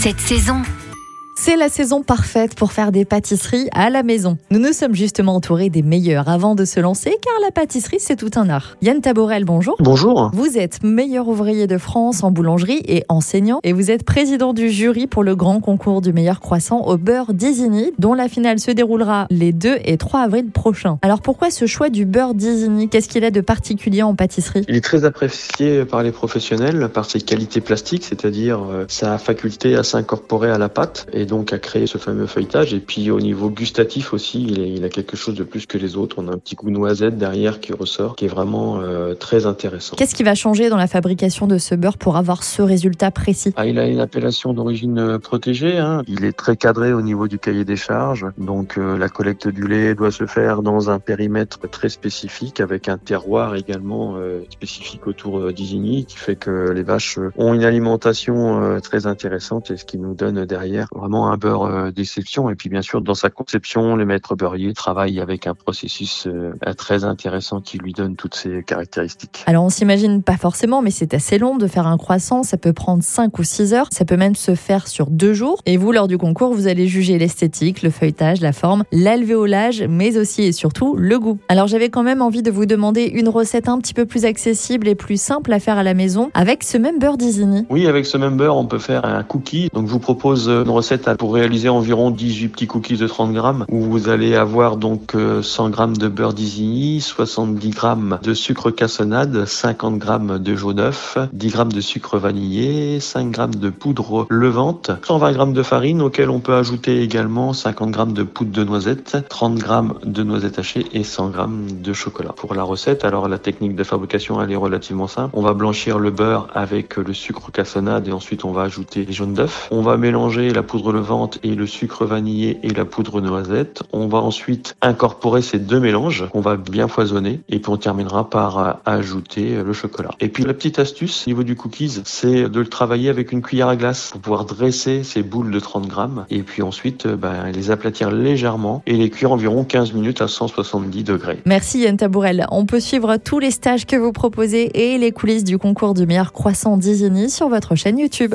Cette saison, C'est la saison parfaite pour faire des pâtisseries à la maison. Nous nous sommes justement entourés des meilleurs avant de se lancer car la pâtisserie c'est tout un art. Yann Taborel, bonjour. Bonjour. Vous êtes meilleur ouvrier de France en boulangerie et enseignant et vous êtes président du jury pour le grand concours du meilleur croissant au beurre d'Isigny dont la finale se déroulera les 2 et 3 avril prochains. Alors pourquoi ce choix du beurre d'Isigny? Qu'est-ce qu'il a de particulier en pâtisserie? Il est très apprécié par les professionnels par ses qualités plastiques, c'est-à-dire euh, sa faculté à s'incorporer à la pâte et donc à créer ce fameux feuilletage. Et puis au niveau gustatif aussi, il, est- il a quelque chose de plus que les autres. On a un petit goût noisette derrière qui ressort, qui est vraiment euh, très intéressant. Qu'est-ce qui va changer dans la fabrication de ce beurre pour avoir ce résultat précis? Ah, il a une appellation d'origine euh, protégée. hein. Il est très cadré au niveau du cahier des charges. Donc euh, la collecte du lait doit se faire dans un périmètre très spécifique, avec un terroir également euh, spécifique autour d'Isigny, qui fait que les vaches ont une alimentation très intéressante et ce qui nous donne derrière vraiment un beurre euh, d'exception. Et puis bien sûr, dans sa conception, les maîtres beurriers travaillent avec un processus euh, très intéressant qui lui donne toutes ces caractéristiques. Alors on s'imagine pas forcément, mais c'est assez long de faire un croissant. Ça peut prendre 5 ou 6 heures. Ça peut même se faire sur deux jours. Et vous, lors du concours, vous allez juger l'esthétique, le feuilletage, la forme, l'alvéolage, mais aussi et surtout le goût. Alors j'avais quand même envie de vous demander une recette un petit peu plus accessible et plus simple à faire à la maison avec ce même beurre d'Isigny. Oui, avec ce même beurre, on peut faire un cookie. Donc, je vous propose euh, une recette pour réaliser environ 18 petits cookies de 30 grammes, où vous allez avoir donc euh, 100 grammes de beurre d'Isigny, 70 grammes de sucre cassonade, 50 grammes de jaune d'œuf, 10 grammes de sucre vanillé, 5 grammes de poudre levante, 120 grammes de farine, auquel on peut ajouter également 50 grammes de poudre de noisette, 30 grammes de noisettes hachées et 100 grammes de chocolat. Pour la recette, alors la technique de fabrication, elle est relativement simple. On va blanchir le beurre avec le sucre cassonade et ensuite on va ajouter les jaunes d'œuf. On va mélanger la poudre levante et le sucre vanillé et la poudre noisette. On va ensuite incorporer ces deux mélanges qu'on va bien foisonner et puis on terminera par euh, ajouter le chocolat. Et puis la petite astuce au niveau du cookies, c'est de le travailler avec une cuillère à glace pour pouvoir dresser ces boules de 30 grammes et puis ensuite euh, ben, les aplatir légèrement et les cuire environ 15 minutes à 170 degrés. Merci Yann Tabourel. On peut suivre tous les stages que vous proposez et les coulisses du concours du meilleur croissant d'Isigny sur votre chaîne YouTube.